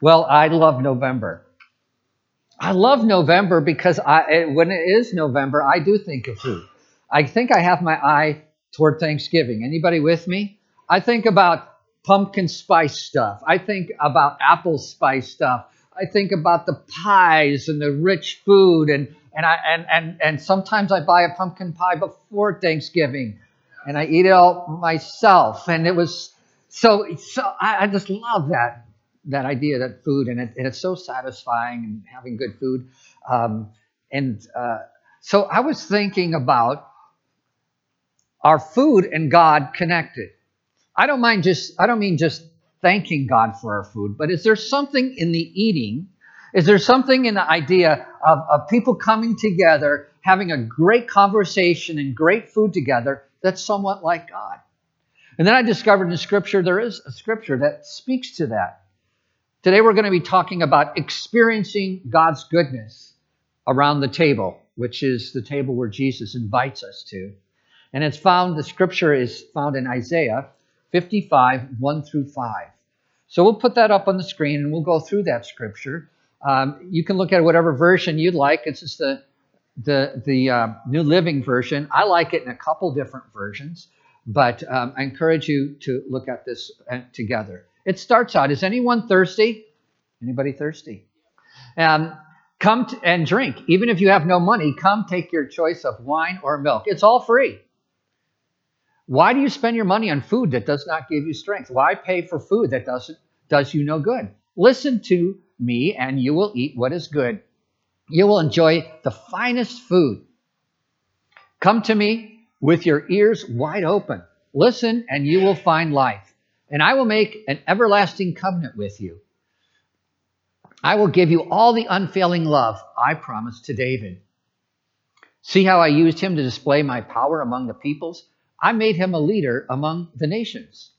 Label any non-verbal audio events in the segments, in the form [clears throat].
Well, I love November. I love November because I, eh, when it is November, I do think of food. I think I have my eye toward Thanksgiving. Anybody with me? I think about pumpkin spice stuff. I think about apple spice stuff. I think about the pies and the rich food and and I and and and sometimes I buy a pumpkin pie before Thanksgiving and I eat it all myself. And it was so so I, I just love that that idea that food and, it, and it's so satisfying and having good food. Um, and uh, so I was thinking about our food and God connected. I don't mind just I don't mean just thanking God for our food, but is there something in the eating? Is there something in the idea of, of people coming together, having a great conversation and great food together that's somewhat like God? And then I discovered in Scripture there is a Scripture that speaks to that. Today we're going to be talking about experiencing God's goodness around the table, which is the table where Jesus invites us to. And it's found, the scripture is found in Isaiah 55, 1 through 5. So we'll put that up on the screen and we'll go through that scripture. Um, you can look at whatever version you'd like. It's just the, the, the uh, New Living Version. I like it in a couple different versions, but um, I encourage you to look at this uh, together. It starts out, is anyone thirsty? Anybody thirsty? Um, come t- and drink. Even if you have no money, come take your choice of wine or milk. It's all free. Why do you spend your money on food that does not give you strength? Why pay for food that doesn't does you no good? Listen to me and you will eat what is good. You will enjoy the finest food. Come to me with your ears wide open. Listen and you will find life. And I will make an everlasting covenant with you. I will give you all the unfailing love I promised to David. See how I used him to display my power among the peoples? I made him a leader among the nations.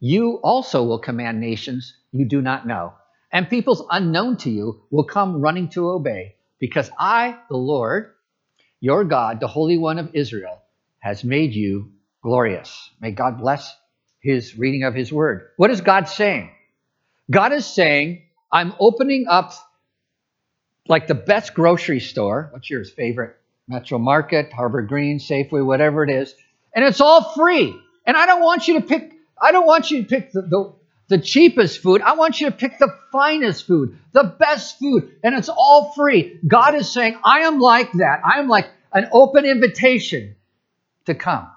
You also will command nations you do not know, and peoples unknown to you will come running to obey, because I, the Lord, your God, the Holy One of Israel, has made you glorious. May God bless his reading of his word. What is God saying? God is saying, I'm opening up like the best grocery store. What's yours favorite? Metro Market, Harbor Green, Safeway, whatever it is and it's all free. And I don't want you to pick, I don't want you to pick the, the, the cheapest food. I want you to pick the finest food, the best food, and it's all free. God is saying, I am like that. I am like an open invitation to come.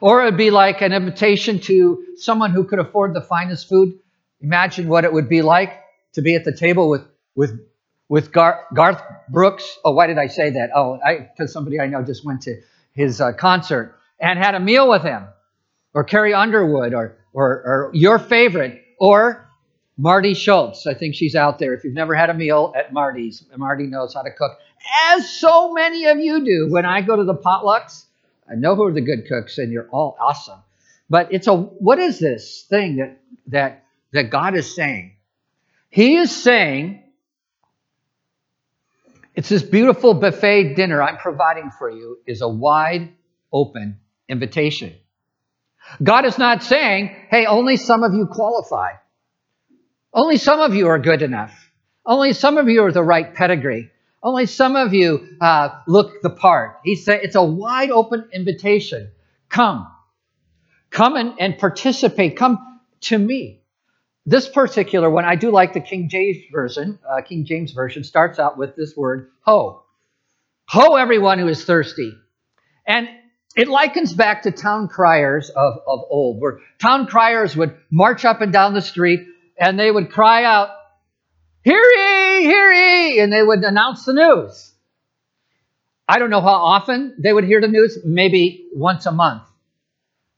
Or it would be like an invitation to someone who could afford the finest food. Imagine what it would be like to be at the table with with with Gar- Garth Brooks. Oh, why did I say that? Oh, because somebody I know just went to his uh, concert and had a meal with him, or Carrie Underwood, or, or, or your favorite, or Marty Schultz. I think she's out there. If you've never had a meal at Marty's, Marty knows how to cook, as so many of you do. When I go to the potlucks, I know who are the good cooks, and you're all awesome. But it's a what is this thing that that that God is saying? He is saying it's this beautiful buffet dinner I'm providing for you is a wide open invitation. God is not saying, hey, only some of you qualify. Only some of you are good enough. Only some of you are the right pedigree. Only some of you uh, look the part. He said it's a wide open invitation. Come. Come and, and participate. Come to me. This particular one, I do like the King James version. Uh, King James version starts out with this word, ho. Ho, everyone who is thirsty. And it likens back to town criers of, of old, where town criers would march up and down the street and they would cry out, Hear ye, hear ye, and they would announce the news. I don't know how often they would hear the news, maybe once a month.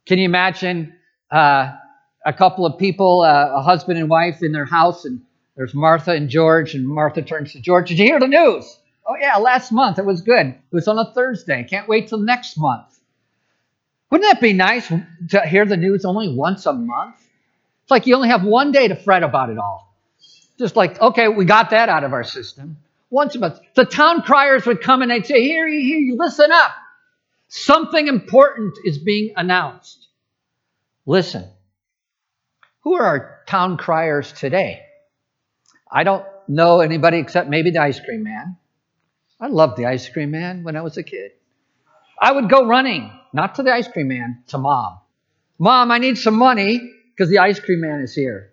Can you imagine uh, a couple of people, uh, a husband and wife in their house, and there's Martha and George, and Martha turns to George, Did you hear the news? Oh, yeah, last month. It was good. It was on a Thursday. Can't wait till next month. Wouldn't that be nice to hear the news only once a month? It's like you only have one day to fret about it all. Just like, okay, we got that out of our system. Once a month. The town criers would come and they'd say, Here, here, listen up. Something important is being announced. Listen. Who are our town criers today? I don't know anybody except maybe the ice cream man. I loved the ice cream man when I was a kid. I would go running, not to the ice cream man, to mom. Mom, I need some money because the ice cream man is here.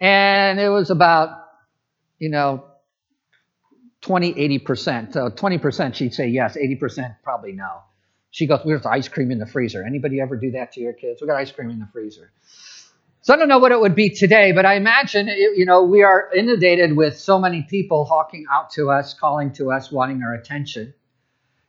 And it was about, you know, 20, 80%. So 20% she'd say yes, 80% probably no. She goes, We have ice cream in the freezer. Anybody ever do that to your kids? We got ice cream in the freezer. So I don't know what it would be today, but I imagine, you know, we are inundated with so many people hawking out to us, calling to us, wanting our attention.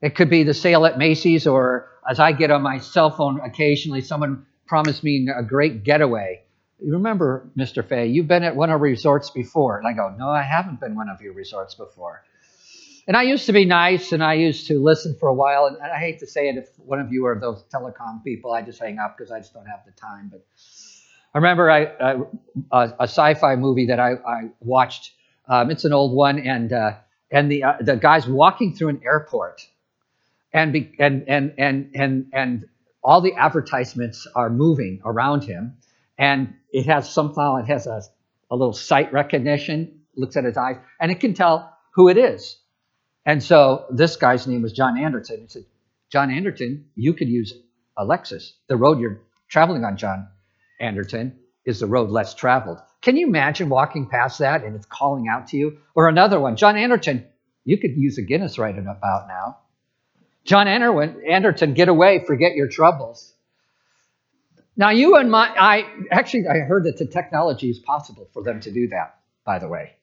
It could be the sale at Macy's, or as I get on my cell phone occasionally, someone promised me a great getaway. Remember, Mr. Fay, you've been at one of our resorts before. And I go, No, I haven't been one of your resorts before. And I used to be nice and I used to listen for a while. And I hate to say it if one of you are those telecom people, I just hang up because I just don't have the time. But I remember I, I, a, a sci-fi movie that I, I watched. Um, it's an old one, and uh, and the uh, the guy's walking through an airport, and be, and and and and and all the advertisements are moving around him, and it has somehow it has a, a little sight recognition. Looks at his eyes, and it can tell who it is. And so this guy's name was John Anderton. He said, John Anderton, you could use a Lexus. The road you're traveling on, John, Anderton, is the road less traveled. Can you imagine walking past that and it's calling out to you? Or another one, John Anderton, you could use a Guinness right about now. John Anderton, get away, forget your troubles. Now, you and my, I actually, I heard that the technology is possible for them to do that, by the way.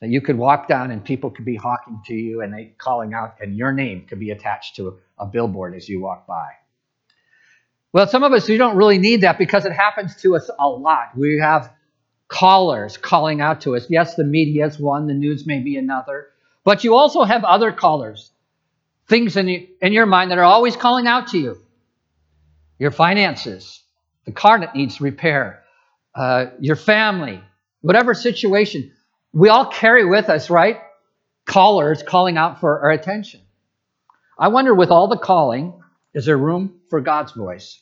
That you could walk down and people could be hawking to you and they calling out, and your name could be attached to a billboard as you walk by. Well, some of us, we don't really need that because it happens to us a lot. We have callers calling out to us. Yes, the media is one, the news may be another, but you also have other callers, things in, in your mind that are always calling out to you. Your finances, the car that needs repair, uh, your family, whatever situation. We all carry with us, right? Callers calling out for our attention. I wonder, with all the calling, is there room for God's voice?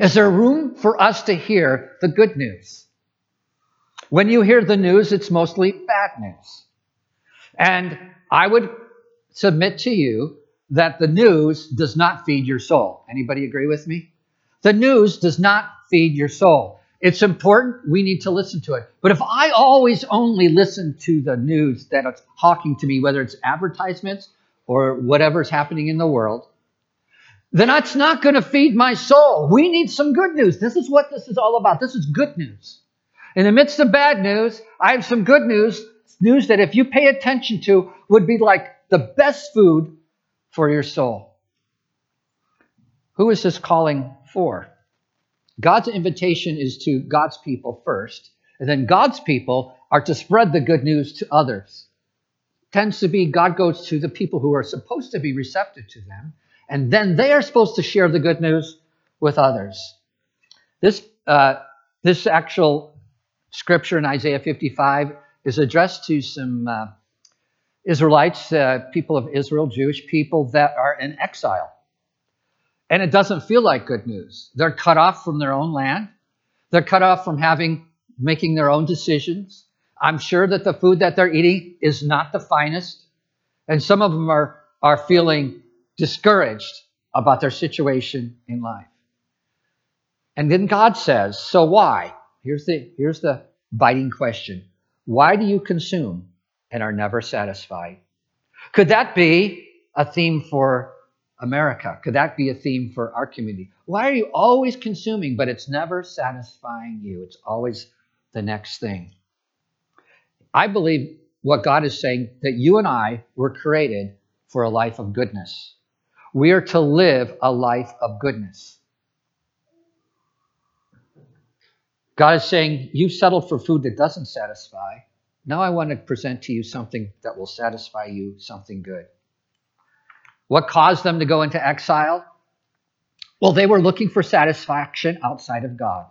Is there room for us to hear the good news? When you hear the news, it's mostly bad news. And I would submit to you that the news does not feed your soul. Anybody agree with me? The news does not feed your soul. It's important. We need to listen to it. But if I always only listen to the news that it's talking to me, whether it's advertisements or whatever's happening in the world, then that's not going to feed my soul. We need some good news. This is what this is all about. This is good news. In the midst of bad news, I have some good news, news that if you pay attention to would be like the best food for your soul. Who is this calling for? God's invitation is to God's people first, and then God's people are to spread the good news to others. Tends to be God goes to the people who are supposed to be receptive to them, and then they are supposed to share the good news with others. This, uh, this actual scripture in Isaiah 55 is addressed to some uh, Israelites, uh, people of Israel, Jewish people that are in exile. And it doesn't feel like good news. They're cut off from their own land. They're cut off from having making their own decisions. I'm sure that the food that they're eating is not the finest. And some of them are, are feeling discouraged about their situation in life. And then God says, So why? Here's the, here's the biting question Why do you consume and are never satisfied? Could that be a theme for America? Could that be a theme for our community? Why are you always consuming, but it's never satisfying you? It's always the next thing. I believe what God is saying that you and I were created for a life of goodness. We are to live a life of goodness. God is saying, You've settled for food that doesn't satisfy. Now I want to present to you something that will satisfy you, something good. What caused them to go into exile? Well, they were looking for satisfaction outside of God.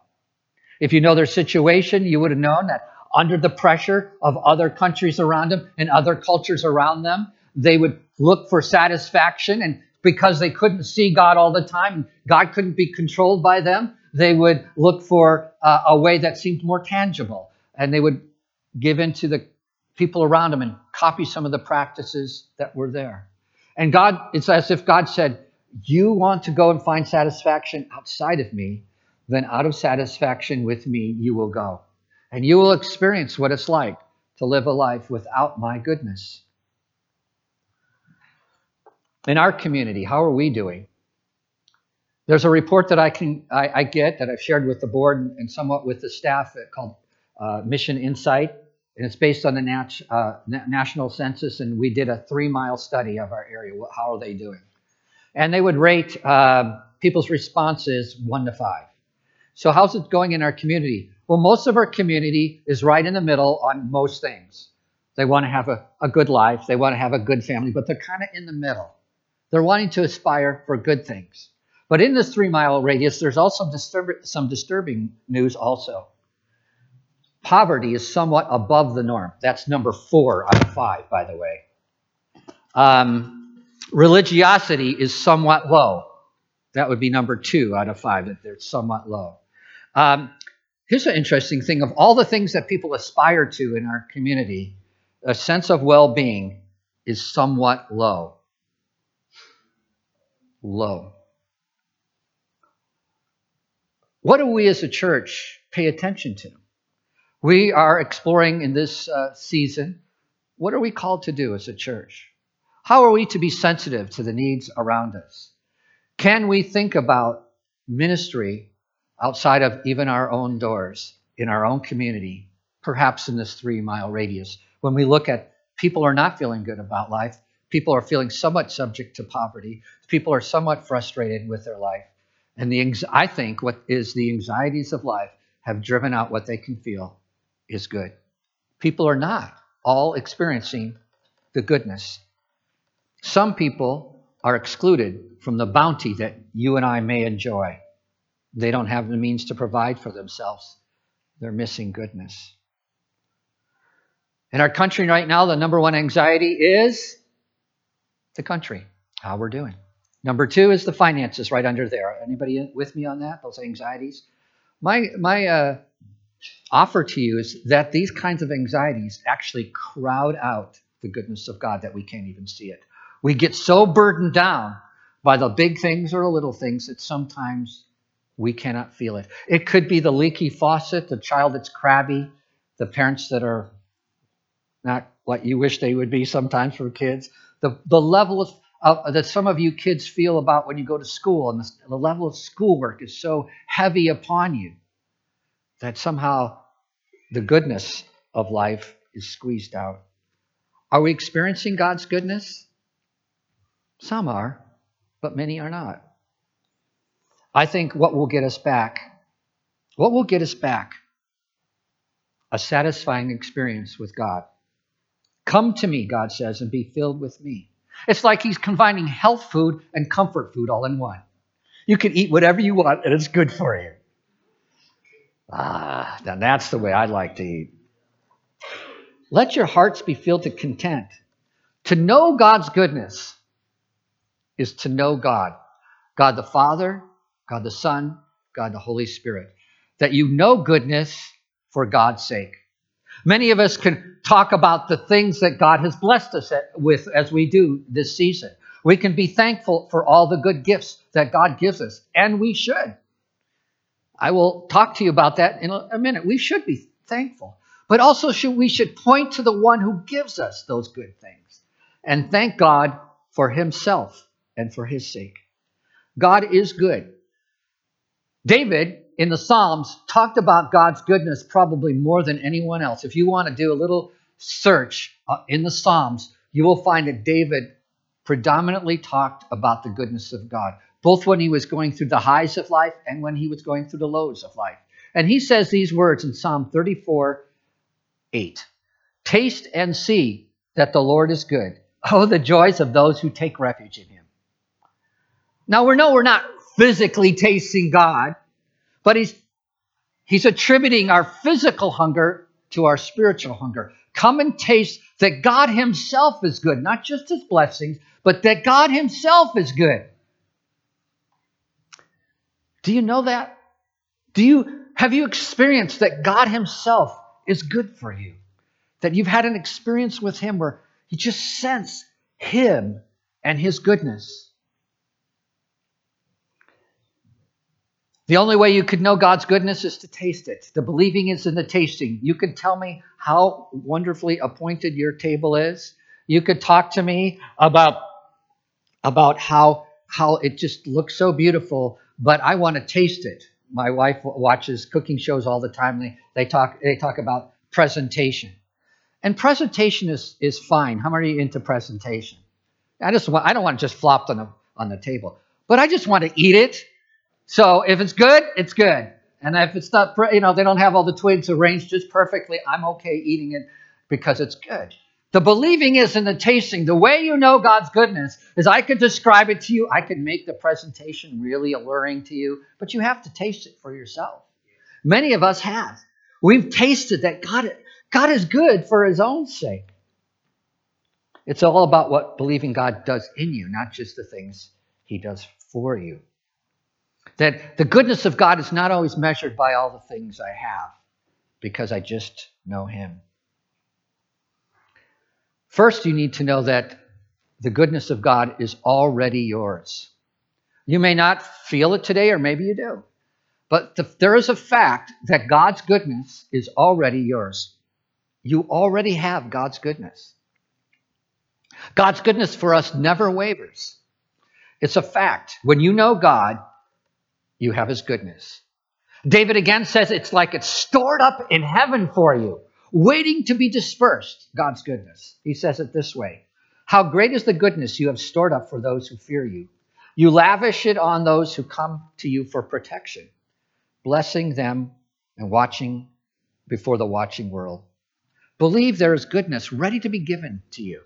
If you know their situation, you would have known that under the pressure of other countries around them and other cultures around them, they would look for satisfaction and because they couldn't see God all the time, God couldn't be controlled by them, they would look for uh, a way that seemed more tangible. And they would give in to the people around them and copy some of the practices that were there. And God, it's as if God said, You want to go and find satisfaction outside of me, then out of satisfaction with me, you will go. And you will experience what it's like to live a life without my goodness. In our community, how are we doing? There's a report that I can I, I get that I've shared with the board and somewhat with the staff called uh, MissionInsite, and it's based on the nat- uh, national census. And we did a three-mile study of our area. How are they doing? And they would rate uh, people's responses one to five. So how's it going in our community? Well, most of our community is right in the middle on most things. They want to have a, a good life. They want to have a good family, but they're kind of in the middle. They're wanting to aspire for good things. But in this three mile radius, there's also disturb- some disturbing news also. Poverty is somewhat above the norm. That's number four out of five, by the way. Um, religiosity is somewhat low. That would be number two out of five, that they're somewhat low. Um, here's an interesting thing of all the things that people aspire to in our community, a sense of well being is somewhat low. Low. What do we as a church pay attention to? We are exploring in this uh, season what are we called to do as a church? How are we to be sensitive to the needs around us? Can we think about ministry outside of even our own doors, in our own community, perhaps in this three mile radius? When we look at people are not feeling good about life, people are feeling somewhat subject to poverty, people are somewhat frustrated with their life. And the I think what is the anxieties of life have driven out what they can feel is good. People are not all experiencing the goodness. Some people are excluded from the bounty that you and I may enjoy. They don't have the means to provide for themselves. They're missing goodness. In our country right now, the number one anxiety is the country, how we're doing. Number two is the finances right under there. Anybody with me on that? Those anxieties? My, my uh, offer to you is that these kinds of anxieties actually crowd out the goodness of God that we can't even see it. We get so burdened down by the big things or the little things that sometimes we cannot feel it. It could be the leaky faucet, the child that's crabby, the parents that are not what you wish they would be sometimes for kids, the, the level of, uh, that some of you kids feel about when you go to school, and the, the level of schoolwork is so heavy upon you that somehow the goodness of life is squeezed out. Are we experiencing God's goodness? Some are, but many are not. I think what will get us back, what will get us back? A satisfying experience with God. Come to me, God says, and be filled with me. It's like he's combining health food and comfort food all in one. You can eat whatever you want, and it's good for you. Ah, now that's the way I like to eat. Let your hearts be filled to content. To know God's goodness is to know God God the Father, God the Son, God the Holy Spirit. That you know goodness for God's sake. Many of us can talk about the things that God has blessed us with as we do this season. We can be thankful for all the good gifts that God gives us, and we should. I will talk to you about that in a minute. We should be thankful, but also should, we should point to the one who gives us those good things and thank God for himself and for his sake. God is good. David in the Psalms talked about God's goodness probably more than anyone else. If you want to do a little search uh, in the Psalms, you will find that David predominantly talked about the goodness of God both when he was going through the highs of life and when he was going through the lows of life. And he says these words in Psalm 34 8 Taste and see that the Lord is good. [laughs] Oh, the joys of those who take refuge in him. Now we know we're not physically tasting God, but he's he's attributing our physical hunger to our spiritual hunger. Come and taste that God Himself is good, not just His blessings, but that God Himself is good. Do you know that? Do you have you experienced that God himself is good for you? that you've had an experience with Him where you just sense Him and His goodness. The only way you could know God's goodness is to taste it. The believing is in the tasting. You can tell me how wonderfully appointed your table is. You could talk to me about, about how, how it just looks so beautiful, but I want to taste it. My wife watches cooking shows all the time. They, they, talk, they talk about presentation. And presentation is, is fine. How many into presentation? I just want, I don't want it just flopped on the, on the table, but I just want to eat it so if it's good, it's good. And if it's not, you know, they don't have all the twigs arranged just perfectly, I'm okay eating it because it's good. The believing is in the tasting. The way you know God's goodness is I could describe it to you. I could make the presentation really alluring to you, but you have to taste it for yourself. Many of us have. We've tasted that God, God is good for his own sake. It's all about what believing God does in you, not just the things he does for you. That the goodness of God is not always measured by all the things I have, because I just know Him. First, you need to know that the goodness of God is already yours. You may not feel it today, or maybe you do. But the, there is a fact that God's goodness is already yours. You already have God's goodness. God's goodness for us never wavers. It's a fact. When you know God, you have his goodness. David again says it's like it's stored up in heaven for you, waiting to be dispersed. God's goodness. He says it this way How great is the goodness you have stored up for those who fear you! You lavish it on those who come to you for protection, blessing them and watching before the watching world. Believe there is goodness ready to be given to you,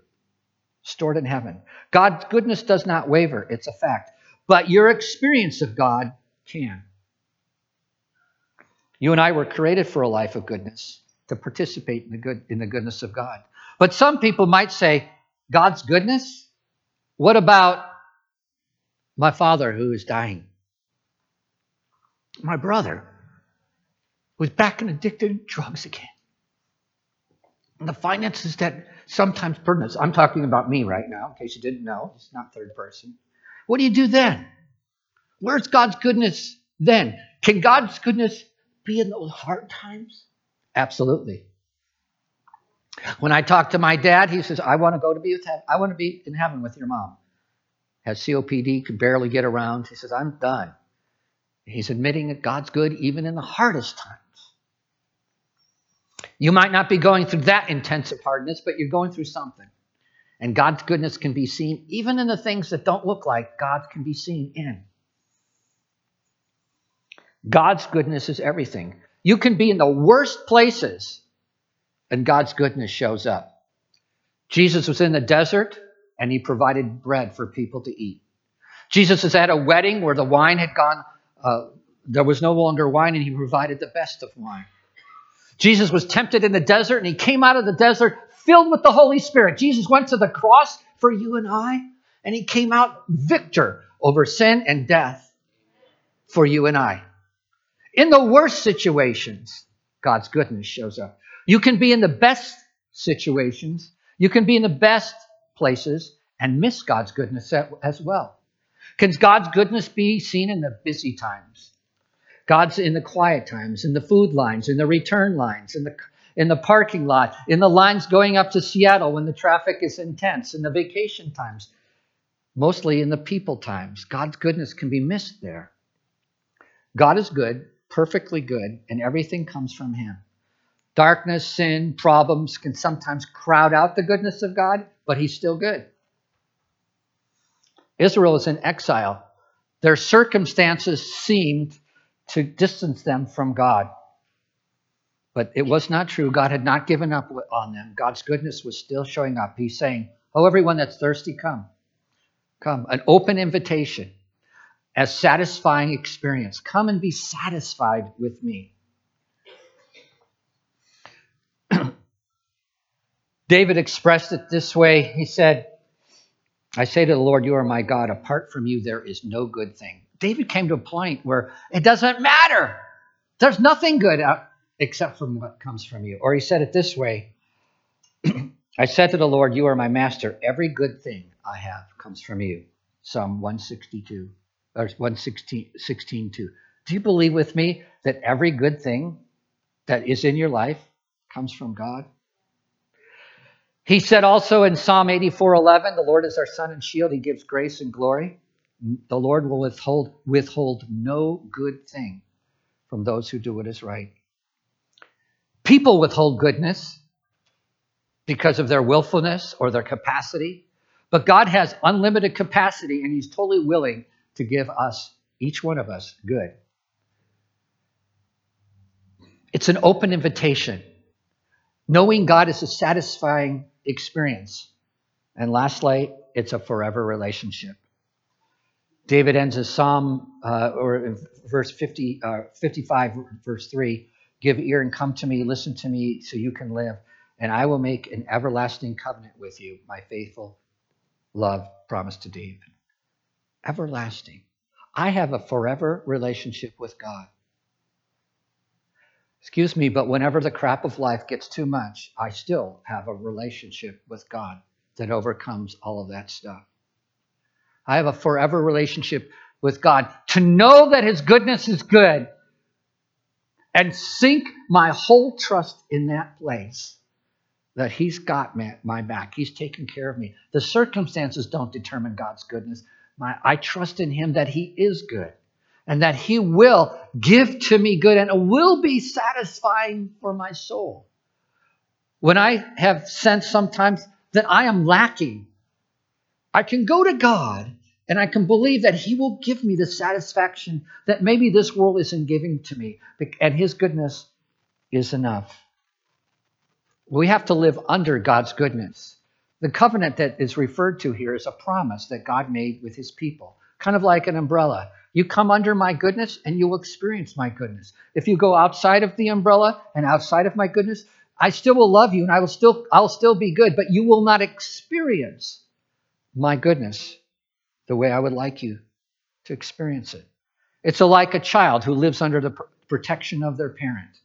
stored in heaven. God's goodness does not waver, it's a fact. But your experience of God can. You and I were created for a life of goodness, to participate in the good in the goodness of God. But some people might say, God's goodness? What about my father who is dying? My brother who's back in addicted to drugs again. And the finances that sometimes burden us. I'm talking about me right now, in case you didn't know. It's not third person. What do you do then? Where's God's goodness then? Can God's goodness be in those hard times? Absolutely. When I talk to my dad, he says, I want to go to be with heaven. I want to be in heaven with your mom. Has COPD, could barely get around. He says, I'm done. He's admitting that God's good even in the hardest times. You might not be going through that intensive hardness, but you're going through something. And God's goodness can be seen even in the things that don't look like God can be seen in. God's goodness is everything. You can be in the worst places, and God's goodness shows up. Jesus was in the desert, and he provided bread for people to eat. Jesus was at a wedding where the wine had gone, uh, there was no longer wine, and he provided the best of wine. Jesus was tempted in the desert, and he came out of the desert filled with the Holy Spirit. Jesus went to the cross for you and I, and he came out victor over sin and death for you and I. In the worst situations, God's goodness shows up. You can be in the best situations, you can be in the best places and miss God's goodness as well. Can God's goodness be seen in the busy times? God's in the quiet times, in the food lines, in the return lines, in the in the parking lot, in the lines going up to Seattle when the traffic is intense, in the vacation times, mostly in the people times. God's goodness can be missed there. God is good, perfectly good, and everything comes from Him. Darkness, sin, problems can sometimes crowd out the goodness of God, but He's still good. Israel is in exile. Their circumstances seemed to distance them from God. But it was not true. God had not given up on them. God's goodness was still showing up. He's saying, Oh, everyone that's thirsty, come. Come. An open invitation as satisfying experience. Come and be satisfied with me. [clears throat] David expressed it this way. He said, I say to the Lord, You are my God. Apart from you, there is no good thing. David came to a point where it doesn't matter. There's nothing good except from what comes from you. Or he said it this way [clears throat] I said to the Lord, You are my master. Every good thing I have comes from you. Psalm 162, or 116, 16, 2. Do you believe with me that every good thing that is in your life comes from God? He said also in Psalm 84:11, the Lord is our sun and shield. He gives grace and glory. The Lord will withhold, withhold no good thing from those who do what is right. People withhold goodness because of their willfulness or their capacity, but God has unlimited capacity and He's totally willing to give us, each one of us, good. It's an open invitation. Knowing God is a satisfying experience. And lastly, it's a forever relationship. David ends his psalm, uh, or verse 50, uh, 55, verse 3 Give ear and come to me, listen to me, so you can live, and I will make an everlasting covenant with you, my faithful love promised to David. Everlasting. I have a forever relationship with God. Excuse me, but whenever the crap of life gets too much, I still have a relationship with God that overcomes all of that stuff. I have a forever relationship with God. To know that His goodness is good and sink my whole trust in that place that He's got my back. He's taken care of me. The circumstances don't determine God's goodness. My, I trust in Him that He is good and that He will give to me good and it will be satisfying for my soul. When I have sensed sometimes that I am lacking, I can go to God and I can believe that He will give me the satisfaction that maybe this world isn't giving to me, and His goodness is enough. We have to live under God's goodness. The covenant that is referred to here is a promise that God made with His people, kind of like an umbrella. You come under my goodness and you will experience my goodness. If you go outside of the umbrella and outside of my goodness, I still will love you and I will still I'll still be good, but you will not experience my goodness the way I would like you to experience it. It's like a child who lives under the protection of their parent,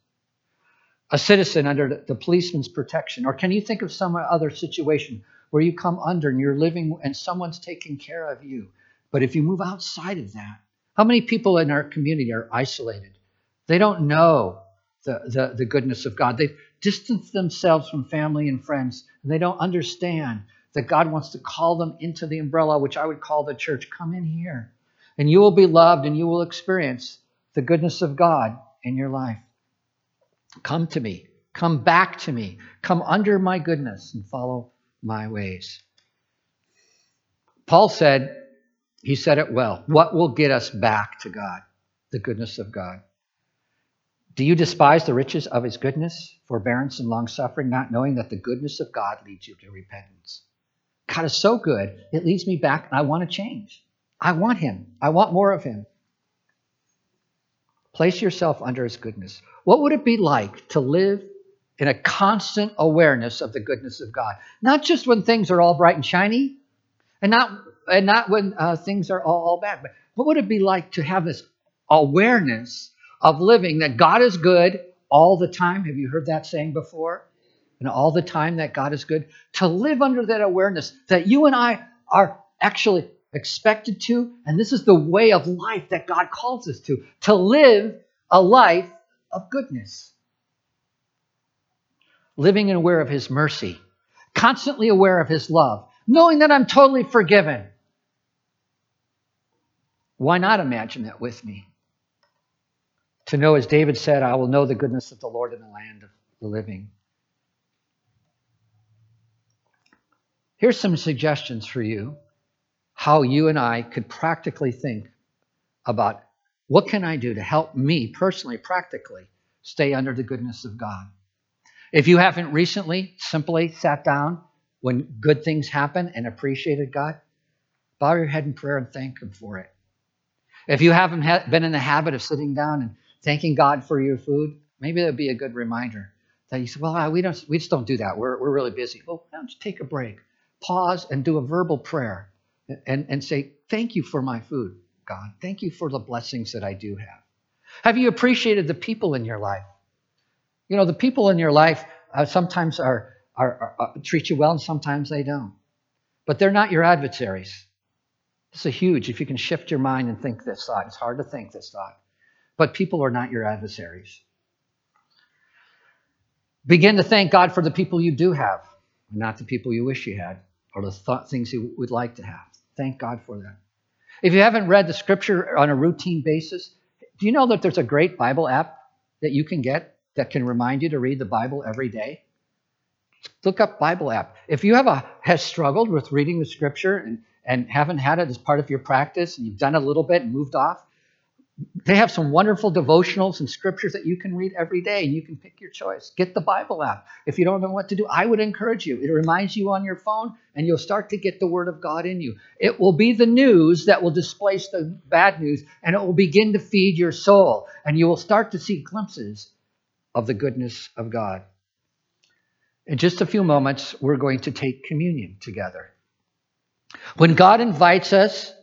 a citizen under the policeman's protection. Or can you think of some other situation where you come under and you're living and someone's taking care of you? But if you move outside of that, how many people in our community are isolated? They don't know the, the, the goodness of God. They've distanced themselves from family and friends, and they don't understand that God wants to call them into the umbrella, which I would call the church. Come in here, and you will be loved and you will experience the goodness of God in your life. Come to me. Come back to me. Come under my goodness and follow my ways. Paul said, he said it well. What will get us back to God? The goodness of God. Do you despise the riches of his goodness, forbearance, and long suffering, not knowing that the goodness of God leads you to repentance? God is so good, it leads me back, and I want to change. I want him. I want more of him. Place yourself under his goodness. What would it be like to live in a constant awareness of the goodness of God? Not just when things are all bright and shiny, and not and not when uh, things are all, all bad. But what would it be like to have this awareness of living that God is good all the time? Have you heard that saying before? And all the time that God is good. To live under that awareness that you and I are actually expected to, and this is the way of life that God calls us to, to live a life of goodness. Living and aware of His mercy, constantly aware of His love, knowing that I'm totally forgiven. Why not imagine that with me? To know, as David said, I will know the goodness of the Lord in the land of the living. Here's some suggestions for you how you and I could practically think about what can I do to help me personally, practically, stay under the goodness of God. If you haven't recently simply sat down when good things happen and appreciated God, bow your head in prayer and thank Him for it. If you haven't been in the habit of sitting down and thanking God for your food, maybe that would be a good reminder that you say, well, we, don't, we just don't do that. We're, we're really busy. Well, why don't you take a break. Pause and do a verbal prayer and, and say, thank you for my food, God. Thank you for the blessings that I do have. Have you appreciated the people in your life? You know, the people in your life uh, sometimes are are, are, are, treat you well and sometimes they don't. But they're not your adversaries. This is huge. If you can shift your mind and think this thought, it's hard to think this thought. But people are not your adversaries. Begin to thank God for the people you do have, not the people you wish you had or the thought, things you would like to have. Thank God for that. If you haven't read the scripture on a routine basis, do you know that there's a great Bible app that you can get that can remind you to read the Bible every day? Look up Bible app. If you have a has struggled with reading the scripture and, and haven't had it as part of your practice and you've done a little bit and moved off, they have some wonderful devotionals and scriptures that you can read every day you can pick your choice. Get the Bible app. If you don't know what to do, I would encourage you. It reminds you on your phone and you'll start to get the word of God in you. It will be the news that will displace the bad news and it will begin to feed your soul and you will start to see glimpses of the goodness of God. In just a few moments, we're going to take communion together. When God invites us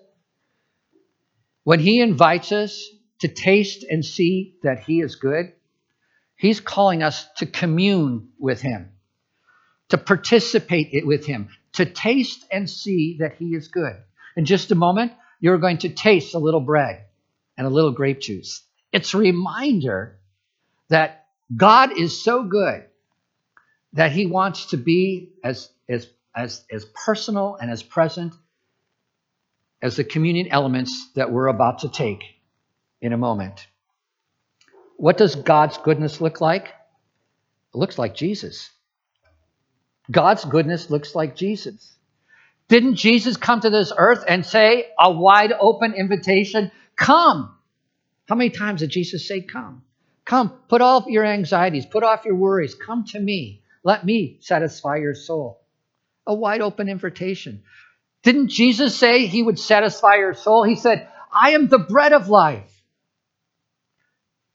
when he invites us to taste and see that he is good, he's calling us to commune with him, to participate with him, to taste and see that he is good. In just a moment, you're going to taste a little bread and a little grape juice. It's a reminder that God is so good that he wants to be as, as, as, as personal and as present as the communion elements that we're about to take in a moment. What does God's goodness look like? It looks like Jesus. God's goodness looks like Jesus. Didn't Jesus come to this earth and say a wide open invitation? Come. How many times did Jesus say, Come? Come, put off your anxieties, put off your worries, come to me. Let me satisfy your soul. A wide open invitation. Didn't Jesus say he would satisfy your soul? He said, I am the bread of life.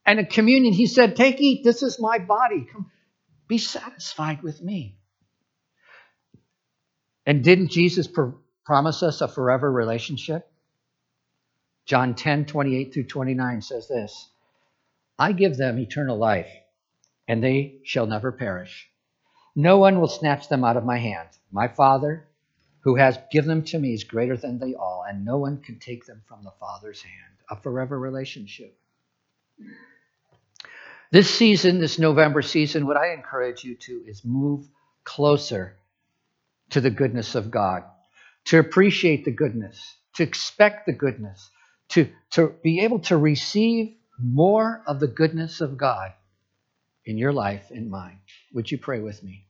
And in communion, he said, Take, eat, this is my body. Come, be satisfied with me. And didn't Jesus promise us a forever relationship? John 10, 28 through 29 says this I give them eternal life, and they shall never perish. No one will snatch them out of my hand. My Father, who has given them to me is greater than they all, and no one can take them from the Father's hand. A forever relationship. This season, this November season, what I encourage you to is move closer to the goodness of God, to appreciate the goodness, to expect the goodness, to, to be able to receive more of the goodness of God in your life and mine. Would you pray with me?